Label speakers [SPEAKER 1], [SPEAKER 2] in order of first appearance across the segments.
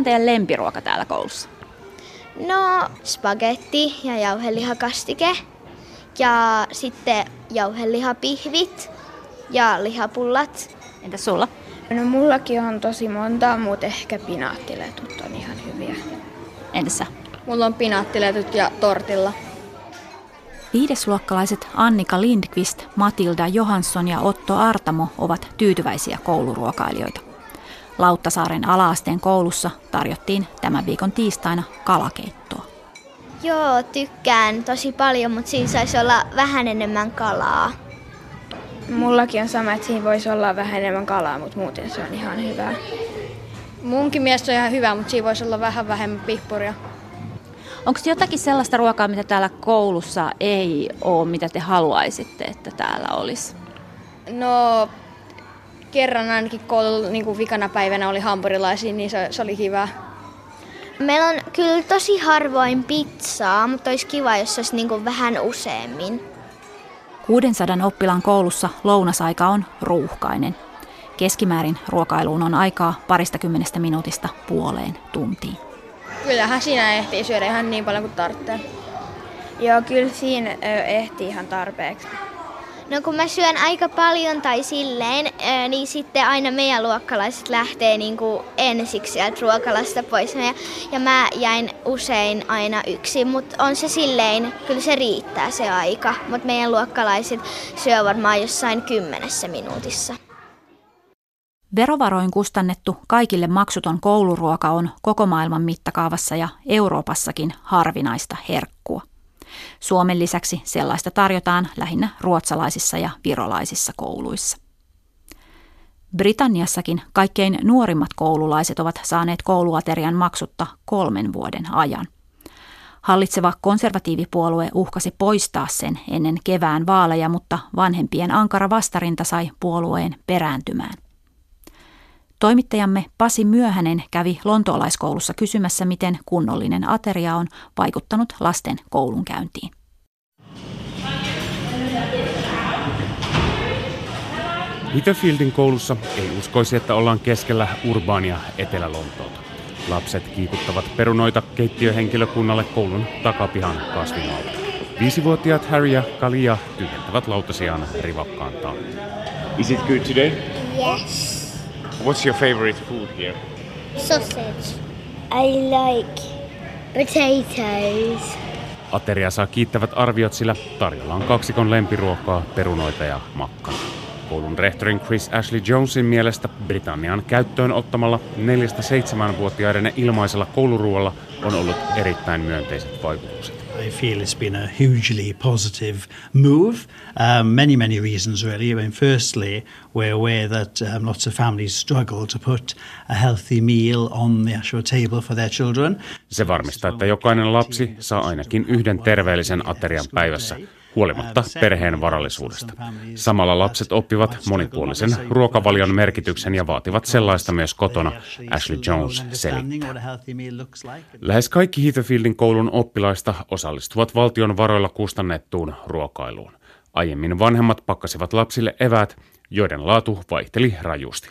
[SPEAKER 1] On teidän lempiruoka täällä koulussa?
[SPEAKER 2] No, spagetti ja jauhelihakastike. Ja sitten jauhelihapihvit ja lihapullat.
[SPEAKER 1] Entä sulla?
[SPEAKER 3] No mullakin on tosi monta, mutta ehkä pinaattiletut on ihan hyviä.
[SPEAKER 1] Entäs sä?
[SPEAKER 3] Mulla on pinaattiletut ja tortilla.
[SPEAKER 1] Viidesluokkalaiset Annika Lindqvist, Matilda Johansson ja Otto Artamo ovat tyytyväisiä kouluruokailijoita. Lauttasaaren alaasteen koulussa tarjottiin tämän viikon tiistaina kalakeittoa.
[SPEAKER 2] Joo, tykkään tosi paljon, mutta siinä saisi olla vähän enemmän kalaa.
[SPEAKER 3] Mullakin on sama, että siinä voisi olla vähän enemmän kalaa, mutta muuten se on ihan hyvä.
[SPEAKER 4] Munkin mielestä on ihan hyvä, mutta siinä voisi olla vähän vähemmän pihpuria.
[SPEAKER 1] Onko jotakin sellaista ruokaa, mitä täällä koulussa ei ole, mitä te haluaisitte, että täällä olisi?
[SPEAKER 4] No, kerran ainakin koulun niin kuin vikana päivänä oli hampurilaisia, niin se, se oli hyvä.
[SPEAKER 2] Meillä on kyllä tosi harvoin pizzaa, mutta olisi kiva, jos olisi niin kuin vähän useammin.
[SPEAKER 1] 600 oppilaan koulussa lounasaika on ruuhkainen. Keskimäärin ruokailuun on aikaa parista kymmenestä minuutista puoleen tuntiin.
[SPEAKER 4] Kyllähän siinä ehtii syödä ihan niin paljon kuin tarvitsee.
[SPEAKER 3] Joo, kyllä siinä ehtii ihan tarpeeksi.
[SPEAKER 2] No kun mä syön aika paljon tai silleen, niin sitten aina meidän luokkalaiset lähtee niin kuin ensiksi sieltä ruokalasta pois. Ja, mä jäin usein aina yksin, mutta on se silleen, kyllä se riittää se aika. Mutta meidän luokkalaiset syö varmaan jossain kymmenessä minuutissa.
[SPEAKER 1] Verovaroin kustannettu kaikille maksuton kouluruoka on koko maailman mittakaavassa ja Euroopassakin harvinaista herkkua. Suomen lisäksi sellaista tarjotaan lähinnä ruotsalaisissa ja virolaisissa kouluissa. Britanniassakin kaikkein nuorimmat koululaiset ovat saaneet kouluaterian maksutta kolmen vuoden ajan. Hallitseva konservatiivipuolue uhkasi poistaa sen ennen kevään vaaleja, mutta vanhempien ankara vastarinta sai puolueen perääntymään. Toimittajamme Pasi Myöhänen kävi lontoolaiskoulussa kysymässä, miten kunnollinen ateria on vaikuttanut lasten koulunkäyntiin.
[SPEAKER 5] Witherfieldin koulussa ei uskoisi, että ollaan keskellä urbaania Etelä-Lontoota. Lapset kiikuttavat perunoita keittiöhenkilökunnalle koulun takapihan kasvimaalta. Viisivuotiaat Harry ja Kalia tyhjentävät lautasiaan rivakkaan
[SPEAKER 6] Is it good today?
[SPEAKER 2] Yes.
[SPEAKER 6] What's your favorite food here?
[SPEAKER 2] Sausage. I like potatoes.
[SPEAKER 5] Ateria saa kiittävät arviot, sillä tarjolla on kaksikon lempiruokaa, perunoita ja makkana. Koulun rehtorin Chris Ashley Jonesin mielestä Britannian käyttöön ottamalla 4-7-vuotiaiden ilmaisella kouluruoalla on ollut erittäin myönteiset vaikutukset.
[SPEAKER 7] Feel it's been a hugely positive move. Um, many, many reasons, really. I mean, firstly, we're aware that um, lots of families struggle to put a healthy meal on the actual table for their children.
[SPEAKER 5] Se varmistaa, että jokainen lapsi saa ainakin yhden terveellisen aterian päivässä, huolimatta perheen varallisuudesta. Samalla lapset oppivat monipuolisen ruokavalion merkityksen ja vaativat sellaista myös kotona, Ashley Jones selittää. Lähes kaikki Heatherfieldin koulun oppilaista osallistuvat valtion varoilla kustannettuun ruokailuun. Aiemmin vanhemmat pakkasivat lapsille eväät, joiden laatu vaihteli rajusti.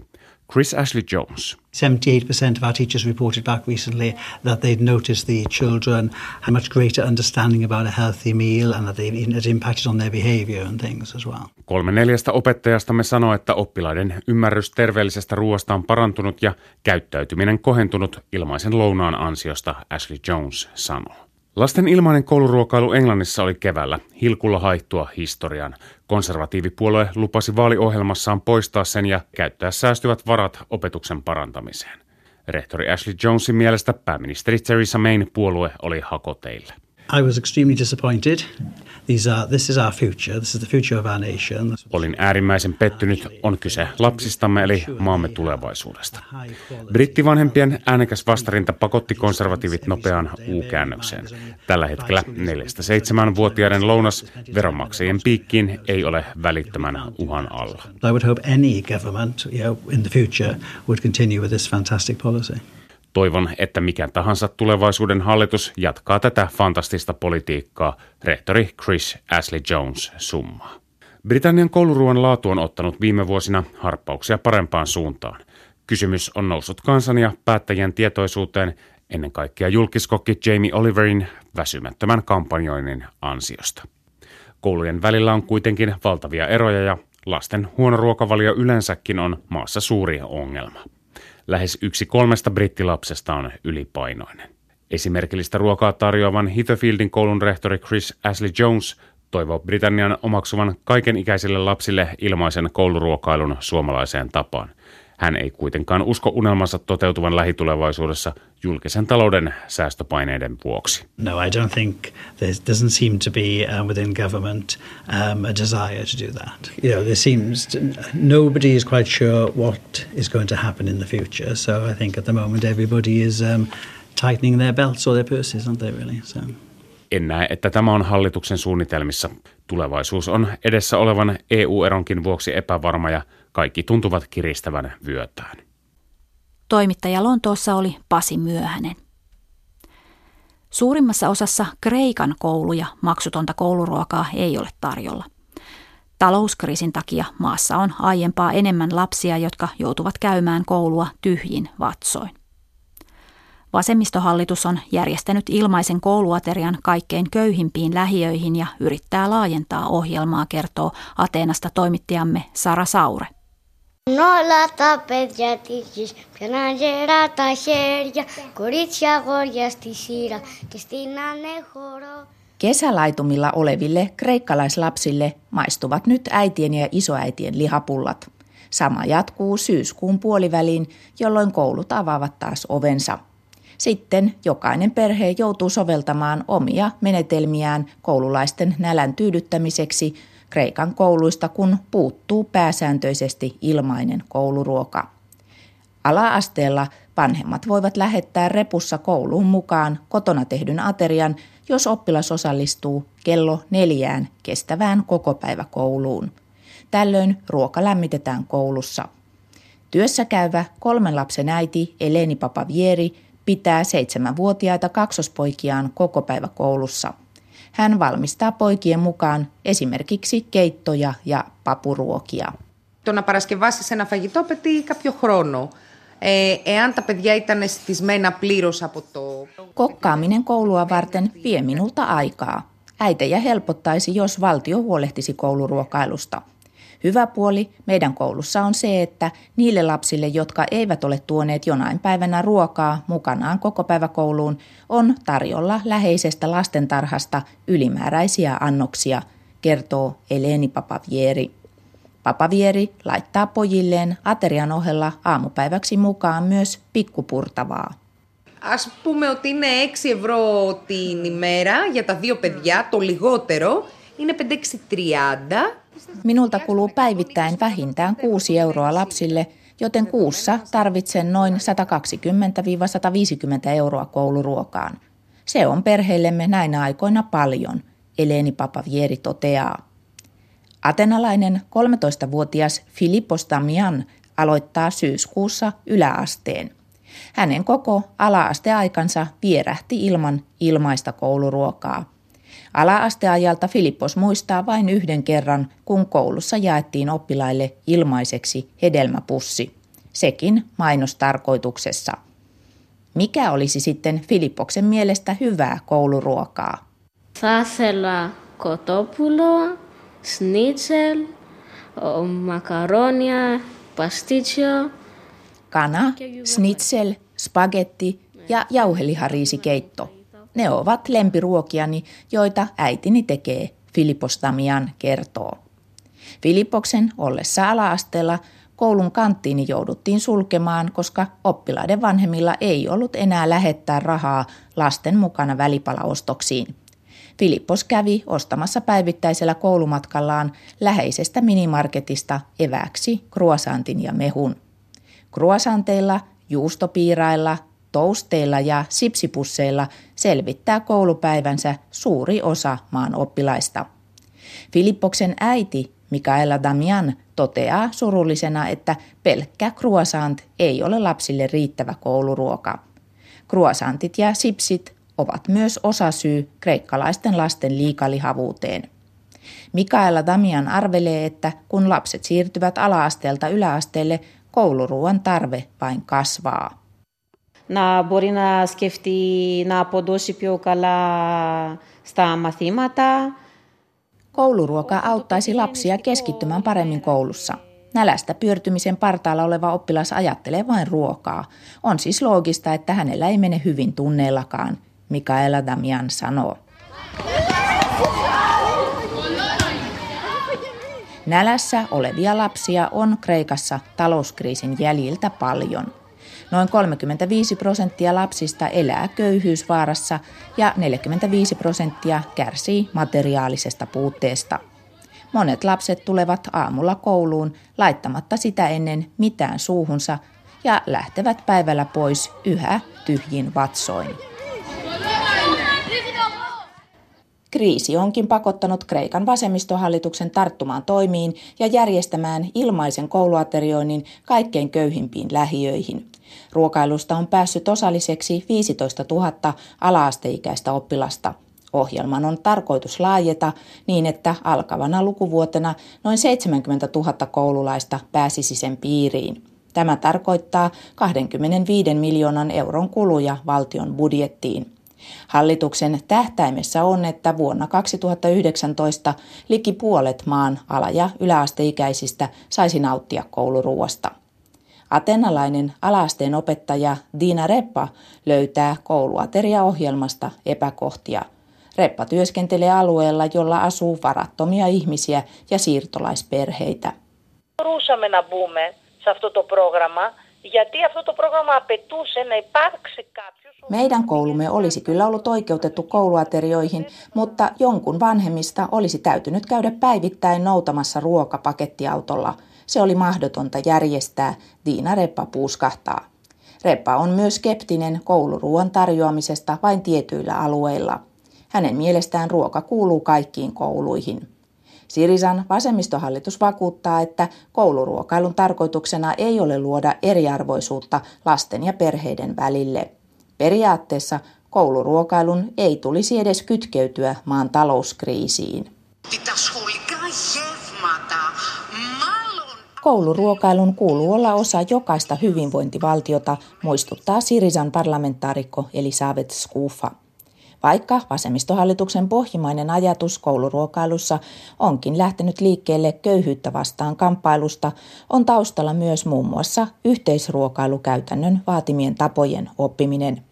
[SPEAKER 5] Chris Ashley Jones.
[SPEAKER 7] 78% of our teachers reported back recently that they'd noticed the children had much greater understanding about a healthy meal and that they, it impacted on their behavior and things as well.
[SPEAKER 5] Kolme neljästä opettajastamme sanoi, että oppilaiden ymmärrys terveellisestä ruoasta on parantunut ja käyttäytyminen kohentunut ilmaisen lounaan ansiosta, Ashley Jones sanoi. Lasten ilmainen kouluruokailu Englannissa oli keväällä hilkulla haittua historian. Konservatiivipuolue lupasi vaaliohjelmassaan poistaa sen ja käyttää säästyvät varat opetuksen parantamiseen. Rehtori Ashley Jonesin mielestä pääministeri Theresa Mayn puolue oli hakoteille.
[SPEAKER 7] I was extremely disappointed. These are, this is our future. This is the future of our nation.
[SPEAKER 5] Olin äärimmäisen pettynyt. On kyse lapsistamme eli maamme tulevaisuudesta. Brittivanhempien äänekäs vastarinta pakotti konservatiivit nopeaan U-käännökseen. Tällä hetkellä 4-7-vuotiaiden lounas veronmaksajien piikkiin ei ole välittömän uhan alla.
[SPEAKER 7] I would hope any government you know, in the future would continue with this fantastic policy.
[SPEAKER 5] Toivon, että mikä tahansa tulevaisuuden hallitus jatkaa tätä fantastista politiikkaa, rehtori Chris Ashley Jones summaa. Britannian kouluruoan laatu on ottanut viime vuosina harppauksia parempaan suuntaan. Kysymys on noussut kansan ja päättäjien tietoisuuteen ennen kaikkea julkiskokki Jamie Oliverin väsymättömän kampanjoinnin ansiosta. Koulujen välillä on kuitenkin valtavia eroja ja lasten huono ruokavalio yleensäkin on maassa suuri ongelma. Lähes yksi kolmesta brittilapsesta on ylipainoinen. Esimerkillistä ruokaa tarjoavan Hitherfieldin koulun rehtori Chris Ashley Jones toivoo Britannian omaksuvan kaikenikäisille lapsille ilmaisen kouluruokailun suomalaiseen tapaan. Hän ei kuitenkaan usko unelmansa toteutuvan lähitulevaisuudessa julkisen talouden säästöpaineiden vuoksi.
[SPEAKER 7] No, I don't think there doesn't seem to be uh, within government um, a desire to do that. You know, there seems to, nobody is quite sure what is going to happen in the future. So I think at the moment everybody is um, tightening their belts or their purses, aren't they really? So.
[SPEAKER 5] En näe, että tämä on hallituksen suunnitelmissa. Tulevaisuus on edessä olevan EU-eronkin vuoksi epävarma ja kaikki tuntuvat kiristävän vyötään.
[SPEAKER 8] Toimittaja Lontoossa oli Pasi Myöhänen. Suurimmassa osassa Kreikan kouluja maksutonta kouluruokaa ei ole tarjolla. Talouskriisin takia maassa on aiempaa enemmän lapsia, jotka joutuvat käymään koulua tyhjin vatsoin. Vasemmistohallitus on järjestänyt ilmaisen kouluaterian kaikkein köyhimpiin lähiöihin ja yrittää laajentaa ohjelmaa, kertoo Ateenasta toimittajamme Sara Saure. Nola petiatik iz, pianan jera eta xeria, koritsia gorjasti siira, kestinan ne joro. Kesälaitumilla oleville kreikkalaislapsille maistuvat nyt äitien ja isoäitien lihapullat. Sama jatkuu syyskuun puoliväliin, jolloin koulut avaavat taas ovensa. Sitten jokainen perhe joutuu soveltamaan omia menetelmiään koululaisten nälän tyydyttämiseksi – Kreikan kouluista, kun puuttuu pääsääntöisesti ilmainen kouluruoka. Ala-asteella vanhemmat voivat lähettää repussa kouluun mukaan kotona tehdyn aterian, jos oppilas osallistuu kello neljään kestävään kokopäiväkouluun. Tällöin ruoka lämmitetään koulussa. Työssä käyvä kolmen lapsen äiti Eleni Papavieri pitää seitsemänvuotiaita kaksospoikiaan kokopäiväkoulussa – hän valmistaa poikien mukaan esimerkiksi keittoja ja papuruokia.
[SPEAKER 9] Το να παρασκευάσει ένα φαγητό απαιτεί κάποιο χρόνο. Ε, εάν τα παιδιά ήταν στισμένα πλήρως από το...
[SPEAKER 8] Kokkaaminen koulua varten vie minulta aikaa. Äitejä helpottaisi, jos valtio huolehtisi kouluruokailusta – Hyvä puoli meidän koulussa on se, että niille lapsille, jotka eivät ole tuoneet jonain päivänä ruokaa mukanaan koko päiväkouluun, on tarjolla läheisestä lastentarhasta ylimääräisiä annoksia, kertoo Eleni Papavieri. Papavieri laittaa pojilleen aterian ohella aamupäiväksi mukaan myös pikkupurtavaa.
[SPEAKER 9] Ας πούμε ότι είναι 6 ευρώ την ημέρα για τα δύο παιδιά, το λιγότερο είναι 5-6-30
[SPEAKER 8] Minulta kuluu päivittäin vähintään 6 euroa lapsille, joten kuussa tarvitsen noin 120-150 euroa kouluruokaan. Se on perheellemme näinä aikoina paljon, Eleni Papavieri toteaa. Atenalainen 13-vuotias Filippos Damian aloittaa syyskuussa yläasteen. Hänen koko ala-asteaikansa vierähti ilman ilmaista kouluruokaa. Ala-asteajalta Filippos muistaa vain yhden kerran, kun koulussa jaettiin oppilaille ilmaiseksi hedelmäpussi. Sekin mainostarkoituksessa. Mikä olisi sitten Filippoksen mielestä hyvää kouluruokaa?
[SPEAKER 10] Θα kotopulo, schnitzel, makaronia, pasticcio.
[SPEAKER 8] Kana, schnitzel, spagetti ja jauhelihariisikeitto – ne ovat lempiruokiani, joita äitini tekee, Filippos Damian kertoo. Filippoksen ollessa ala-asteella koulun kanttiini jouduttiin sulkemaan, koska oppilaiden vanhemmilla ei ollut enää lähettää rahaa lasten mukana välipalaostoksiin. Filippos kävi ostamassa päivittäisellä koulumatkallaan läheisestä minimarketista eväksi kruosantin ja mehun. Kruosanteilla, juustopiirailla, tousteilla ja sipsipusseilla selvittää koulupäivänsä suuri osa maan oppilaista. Filippoksen äiti Mikaela Damian toteaa surullisena, että pelkkä kruosant ei ole lapsille riittävä kouluruoka. Kruosantit ja sipsit ovat myös osasyy kreikkalaisten lasten liikalihavuuteen. Mikaela Damian arvelee, että kun lapset siirtyvät alaasteelta yläasteelle, kouluruuan tarve vain kasvaa
[SPEAKER 11] να μπορεί να σκεφτεί, να αποδώσει πιο καλά στα μαθήματα.
[SPEAKER 8] Kouluruoka auttaisi lapsia keskittymään paremmin koulussa. Nälästä pyörtymisen partaalla oleva oppilas ajattelee vain ruokaa. On siis loogista, että hänellä ei mene hyvin tunneillakaan, Mikaela Damian sanoo. Nälässä olevia lapsia on Kreikassa talouskriisin jäljiltä paljon. Noin 35 prosenttia lapsista elää köyhyysvaarassa ja 45 prosenttia kärsii materiaalisesta puutteesta. Monet lapset tulevat aamulla kouluun laittamatta sitä ennen mitään suuhunsa ja lähtevät päivällä pois yhä tyhjin vatsoin. Kriisi onkin pakottanut Kreikan vasemmistohallituksen tarttumaan toimiin ja järjestämään ilmaisen kouluaterioinnin kaikkein köyhimpiin lähiöihin. Ruokailusta on päässyt osalliseksi 15 000 alaasteikäistä oppilasta. Ohjelman on tarkoitus laajeta niin, että alkavana lukuvuotena noin 70 000 koululaista pääsisi sen piiriin. Tämä tarkoittaa 25 miljoonan euron kuluja valtion budjettiin. Hallituksen tähtäimessä on, että vuonna 2019 liki puolet maan ala- ja yläasteikäisistä saisi nauttia kouluruuasta. Atenalainen alaasteen opettaja Dina Reppa löytää kouluateriaohjelmasta epäkohtia. Reppa työskentelee alueella, jolla asuu varattomia ihmisiä ja siirtolaisperheitä.
[SPEAKER 12] Μπορούσαμε να μπούμε σε αυτό το πρόγραμμα γιατί αυτό το πρόγραμμα απαιτούσε να υπάρξει κάποιος
[SPEAKER 8] meidän koulumme olisi kyllä ollut oikeutettu kouluaterioihin, mutta jonkun vanhemmista olisi täytynyt käydä päivittäin noutamassa ruokapakettiautolla. Se oli mahdotonta järjestää, Diina Reppa puuskahtaa. Reppa on myös skeptinen kouluruoan tarjoamisesta vain tietyillä alueilla. Hänen mielestään ruoka kuuluu kaikkiin kouluihin. Sirisan vasemmistohallitus vakuuttaa, että kouluruokailun tarkoituksena ei ole luoda eriarvoisuutta lasten ja perheiden välille. Periaatteessa kouluruokailun ei tulisi edes kytkeytyä maan talouskriisiin. Kouluruokailun kuuluu olla osa jokaista hyvinvointivaltiota, muistuttaa Sirisan parlamentaarikko Elisabeth Skufa. Vaikka vasemmistohallituksen pohjimainen ajatus kouluruokailussa onkin lähtenyt liikkeelle köyhyyttä vastaan kamppailusta, on taustalla myös muun muassa yhteisruokailukäytännön vaatimien tapojen oppiminen.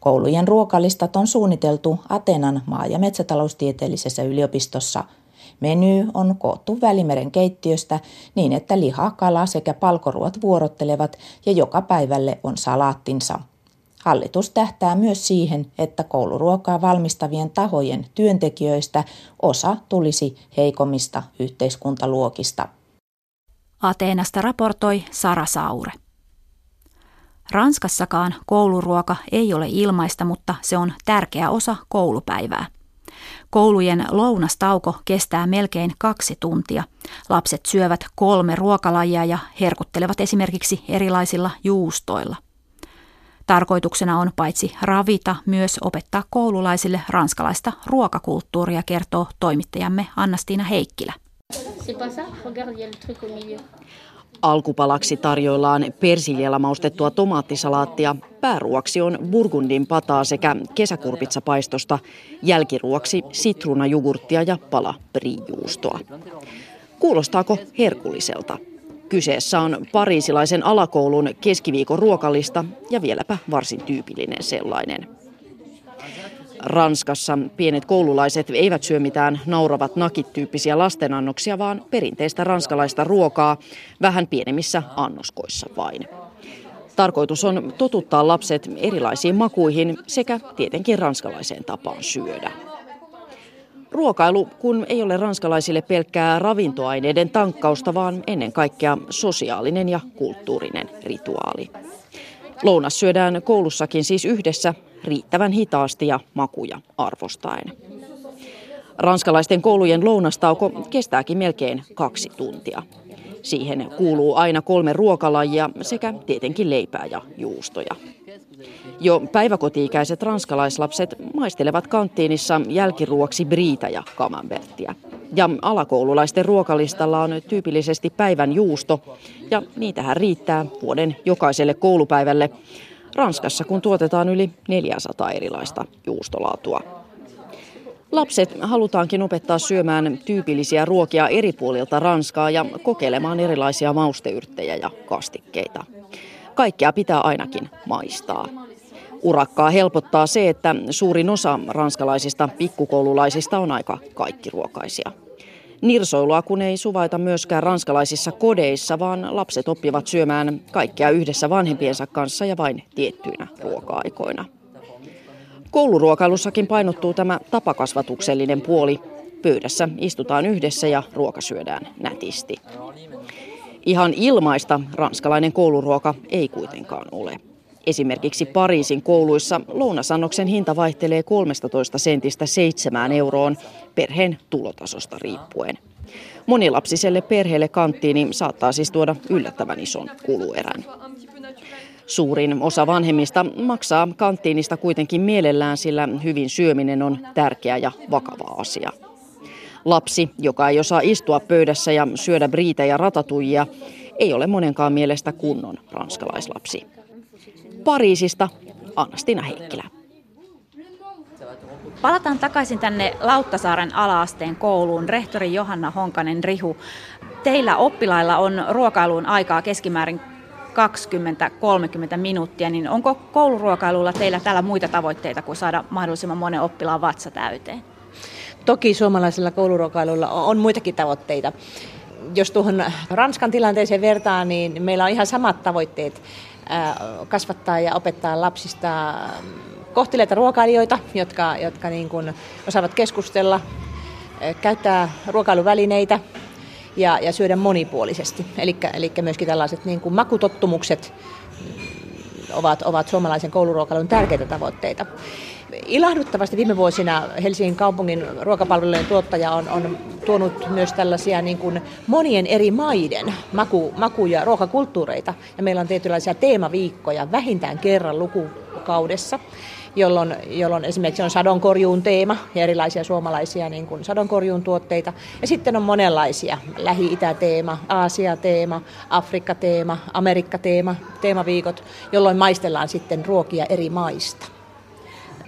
[SPEAKER 8] Koulujen ruokalistat on suunniteltu Atenan maa- ja metsätaloustieteellisessä yliopistossa. Meny on koottu Välimeren keittiöstä niin, että liha, kala sekä palkoruot vuorottelevat ja joka päivälle on salaattinsa. Hallitus tähtää myös siihen, että kouluruokaa valmistavien tahojen työntekijöistä osa tulisi heikommista yhteiskuntaluokista.
[SPEAKER 1] Ateenasta raportoi Sara Saure. Ranskassakaan kouluruoka ei ole ilmaista, mutta se on tärkeä osa koulupäivää. Koulujen lounastauko kestää melkein kaksi tuntia. Lapset syövät kolme ruokalajia ja herkuttelevat esimerkiksi erilaisilla juustoilla. Tarkoituksena on paitsi ravita, myös opettaa koululaisille ranskalaista ruokakulttuuria, kertoo toimittajamme Annastiina Heikkilä.
[SPEAKER 13] Alkupalaksi tarjoillaan persiljellä maustettua tomaattisalaattia, pääruoksi on burgundin pataa sekä kesäkurpitsapaistosta, jälkiruoksi sitruunajugurttia ja pala prijuustoa. Kuulostaako herkulliselta? Kyseessä on pariisilaisen alakoulun keskiviikon ruokalista ja vieläpä varsin tyypillinen sellainen. Ranskassa pienet koululaiset eivät syö mitään nauravat nakit-tyyppisiä lastenannoksia, vaan perinteistä ranskalaista ruokaa vähän pienemmissä annoskoissa vain. Tarkoitus on totuttaa lapset erilaisiin makuihin sekä tietenkin ranskalaiseen tapaan syödä. Ruokailu, kun ei ole ranskalaisille pelkkää ravintoaineiden tankkausta, vaan ennen kaikkea sosiaalinen ja kulttuurinen rituaali. Lounas syödään koulussakin siis yhdessä riittävän hitaasti ja makuja arvostaen. Ranskalaisten koulujen lounastauko kestääkin melkein kaksi tuntia. Siihen kuuluu aina kolme ruokalajia sekä tietenkin leipää ja juustoja. Jo päiväkoti-ikäiset ranskalaislapset maistelevat kanttiinissa jälkiruoksi briitä ja camembertia. Ja alakoululaisten ruokalistalla on tyypillisesti päivän juusto, ja niitähän riittää vuoden jokaiselle koulupäivälle. Ranskassa kun tuotetaan yli 400 erilaista juustolaatua. Lapset halutaankin opettaa syömään tyypillisiä ruokia eri puolilta Ranskaa ja kokeilemaan erilaisia mausteyrttejä ja kastikkeita. Kaikkea pitää ainakin maistaa. Urakkaa helpottaa se, että suurin osa ranskalaisista pikkukoululaisista on aika kaikkiruokaisia. Nirsoilua kun ei suvaita myöskään ranskalaisissa kodeissa, vaan lapset oppivat syömään kaikkea yhdessä vanhempiensa kanssa ja vain tiettyinä ruoka-aikoina. Kouluruokailussakin painottuu tämä tapakasvatuksellinen puoli. Pöydässä istutaan yhdessä ja ruoka syödään nätisti. Ihan ilmaista ranskalainen kouluruoka ei kuitenkaan ole. Esimerkiksi Pariisin kouluissa lounasannoksen hinta vaihtelee 13 sentistä 7 euroon perheen tulotasosta riippuen. Monilapsiselle perheelle kanttiini saattaa siis tuoda yllättävän ison kuluerän. Suurin osa vanhemmista maksaa kanttiinista kuitenkin mielellään, sillä hyvin syöminen on tärkeä ja vakava asia. Lapsi, joka ei osaa istua pöydässä ja syödä briitä ja ratatuijia, ei ole monenkaan mielestä kunnon ranskalaislapsi. Pariisista Anastina Heikkilä.
[SPEAKER 1] Palataan takaisin tänne Lauttasaaren alaasteen kouluun. Rehtori Johanna Honkanen Rihu, teillä oppilailla on ruokailuun aikaa keskimäärin 20-30 minuuttia, niin onko kouluruokailulla teillä täällä muita tavoitteita kuin saada mahdollisimman monen oppilaan vatsa täyteen?
[SPEAKER 14] Toki suomalaisella kouluruokailulla on muitakin tavoitteita. Jos tuohon Ranskan tilanteeseen vertaan, niin meillä on ihan samat tavoitteet kasvattaa ja opettaa lapsista kohteleita ruokailijoita, jotka, jotka niin kuin osaavat keskustella, käyttää ruokailuvälineitä ja, ja syödä monipuolisesti. Eli myöskin tällaiset niin kuin makutottumukset ovat, ovat suomalaisen kouluruokailun tärkeitä tavoitteita. Ilahduttavasti viime vuosina Helsingin kaupungin ruokapalvelujen tuottaja on, on tuonut myös tällaisia niin kuin monien eri maiden maku, maku- ja ruokakulttuureita. Ja meillä on tietynlaisia teemaviikkoja vähintään kerran lukukaudessa jolloin, jolloin esimerkiksi on sadonkorjuun teema ja erilaisia suomalaisia niin kuin sadonkorjuun tuotteita. Ja sitten on monenlaisia, Lähi-Itä-teema, Aasia-teema, Afrikka-teema, Amerikka-teema, teemaviikot, jolloin maistellaan sitten ruokia eri maista.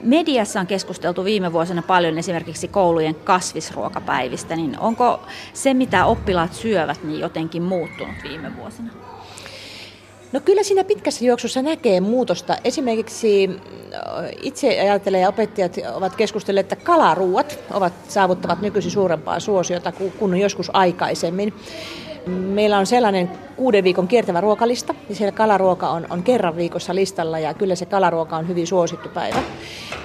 [SPEAKER 1] Mediassa on keskusteltu viime vuosina paljon esimerkiksi koulujen kasvisruokapäivistä, niin onko se, mitä oppilaat syövät, niin jotenkin muuttunut viime vuosina?
[SPEAKER 14] No kyllä siinä pitkässä juoksussa näkee muutosta. Esimerkiksi itse ajattelee ja opettajat ovat keskustelleet, että kalaruuat ovat, saavuttavat nykyisin suurempaa suosiota kuin joskus aikaisemmin. Meillä on sellainen kuuden viikon kiertävä ruokalista, ja siellä kalaruoka on, on kerran viikossa listalla, ja kyllä se kalaruoka on hyvin suosittu päivä.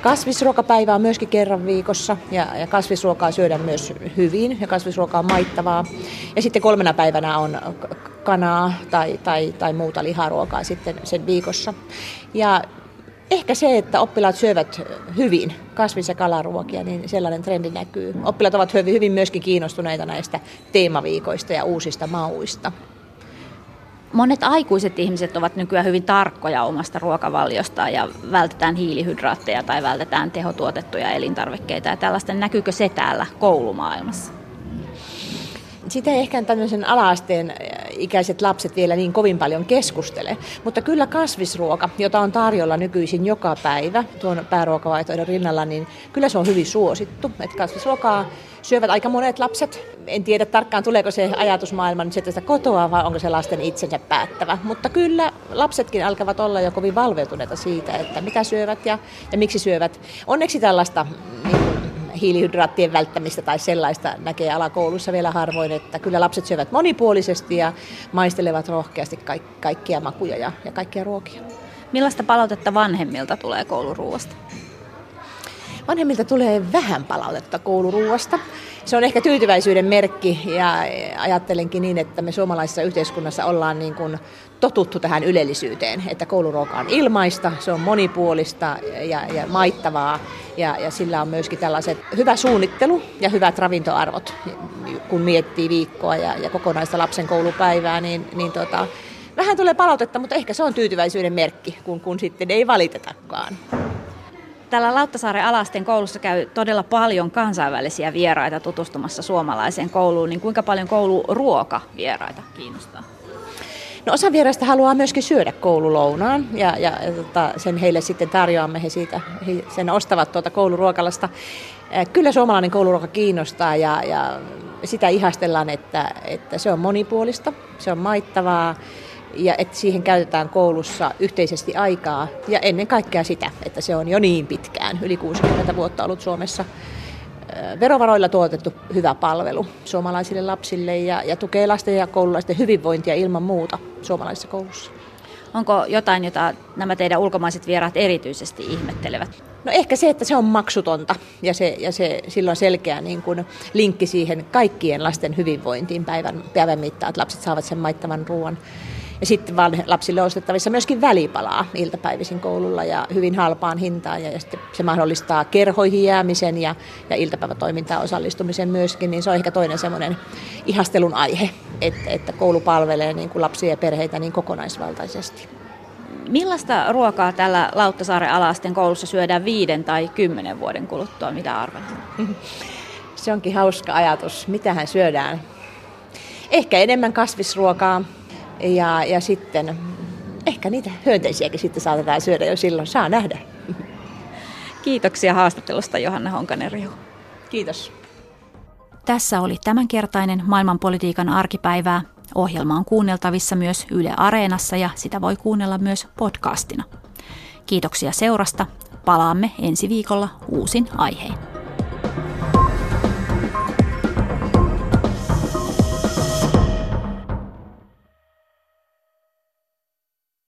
[SPEAKER 14] Kasvisruokapäivä on myöskin kerran viikossa, ja, ja kasvisruokaa syödään myös hyvin, ja kasvisruoka on maittavaa. Ja sitten kolmena päivänä on kanaa tai, tai, tai muuta liharuokaa sitten sen viikossa. Ja ehkä se, että oppilaat syövät hyvin kasvis- ja kalaruokia, niin sellainen trendi näkyy. Oppilaat ovat hyvin myöskin kiinnostuneita näistä teemaviikoista ja uusista mauista.
[SPEAKER 1] Monet aikuiset ihmiset ovat nykyään hyvin tarkkoja omasta ruokavaliostaan ja vältetään hiilihydraatteja tai vältetään tehotuotettuja elintarvikkeita. Ja tällaista näkyykö se täällä koulumaailmassa?
[SPEAKER 14] sitä ehkä tämmöisen alaasteen ikäiset lapset vielä niin kovin paljon keskustele. Mutta kyllä kasvisruoka, jota on tarjolla nykyisin joka päivä tuon pääruokavaihtoehdon rinnalla, niin kyllä se on hyvin suosittu. Että kasvisruokaa syövät aika monet lapset. En tiedä tarkkaan, tuleeko se ajatusmaailma nyt sieltä kotoa vai onko se lasten itsensä päättävä. Mutta kyllä lapsetkin alkavat olla jo kovin valveutuneita siitä, että mitä syövät ja, ja miksi syövät. Onneksi tällaista niin hiilihydraattien välttämistä tai sellaista näkee alakoulussa vielä harvoin, että kyllä lapset syövät monipuolisesti ja maistelevat rohkeasti kaik- kaikkia makuja ja, ja kaikkia ruokia.
[SPEAKER 1] Millaista palautetta vanhemmilta tulee kouluruuasta?
[SPEAKER 14] Vanhemmilta tulee vähän palautetta kouluruuasta. Se on ehkä tyytyväisyyden merkki ja ajattelenkin niin, että me suomalaisessa yhteiskunnassa ollaan niin kuin totuttu tähän ylellisyyteen, että kouluruoka on ilmaista, se on monipuolista ja, ja maittavaa ja, ja sillä on myöskin tällaiset hyvä suunnittelu ja hyvät ravintoarvot, kun miettii viikkoa ja, ja kokonaista lapsen koulupäivää, niin, niin tota, vähän tulee palautetta, mutta ehkä se on tyytyväisyyden merkki, kun, kun sitten ei valitetakaan.
[SPEAKER 1] Tällä Lauttasaaren alasten koulussa käy todella paljon kansainvälisiä vieraita tutustumassa suomalaiseen kouluun, niin kuinka paljon kouluruoka vieraita kiinnostaa?
[SPEAKER 14] No osa vieraista haluaa myöskin syödä koululounaan ja, ja tota, sen heille sitten tarjoamme, he siitä he sen ostavat tuota kouluruokalasta. Kyllä suomalainen kouluruoka kiinnostaa ja, ja sitä ihastellaan, että, että se on monipuolista, se on maittavaa ja että siihen käytetään koulussa yhteisesti aikaa ja ennen kaikkea sitä, että se on jo niin pitkään, yli 60 vuotta ollut Suomessa verovaroilla tuotettu hyvä palvelu suomalaisille lapsille ja, ja tukee lasten ja koululaisten hyvinvointia ilman muuta suomalaisessa koulussa.
[SPEAKER 1] Onko jotain, jota nämä teidän ulkomaiset vieraat erityisesti ihmettelevät?
[SPEAKER 14] No ehkä se, että se on maksutonta ja, se, ja se, silloin selkeä niin kuin linkki siihen kaikkien lasten hyvinvointiin päivän, päivän mittaan, että lapset saavat sen maittavan ruoan. Ja sitten vaan lapsille ostettavissa myöskin välipalaa iltapäivisin koululla ja hyvin halpaan hintaan. Ja, sitten se mahdollistaa kerhoihin jäämisen ja, ja iltapäivätoimintaan osallistumisen myöskin. Niin se on ehkä toinen semmoinen ihastelun aihe, että, että koulu palvelee niin kuin lapsia ja perheitä niin kokonaisvaltaisesti.
[SPEAKER 1] Millaista ruokaa tällä Lauttasaaren alasten koulussa syödään viiden tai kymmenen vuoden kuluttua? Mitä arvelet?
[SPEAKER 14] Se onkin hauska ajatus. Mitähän syödään? Ehkä enemmän kasvisruokaa, ja, ja sitten ehkä niitä hyönteisiäkin sitten saatetaan syödä jo silloin, saa nähdä.
[SPEAKER 1] Kiitoksia haastattelusta Johanna honkanen
[SPEAKER 14] Kiitos.
[SPEAKER 1] Tässä oli tämänkertainen maailmanpolitiikan arkipäivää. Ohjelma on kuunneltavissa myös Yle Areenassa ja sitä voi kuunnella myös podcastina. Kiitoksia seurasta. Palaamme ensi viikolla uusin aihein.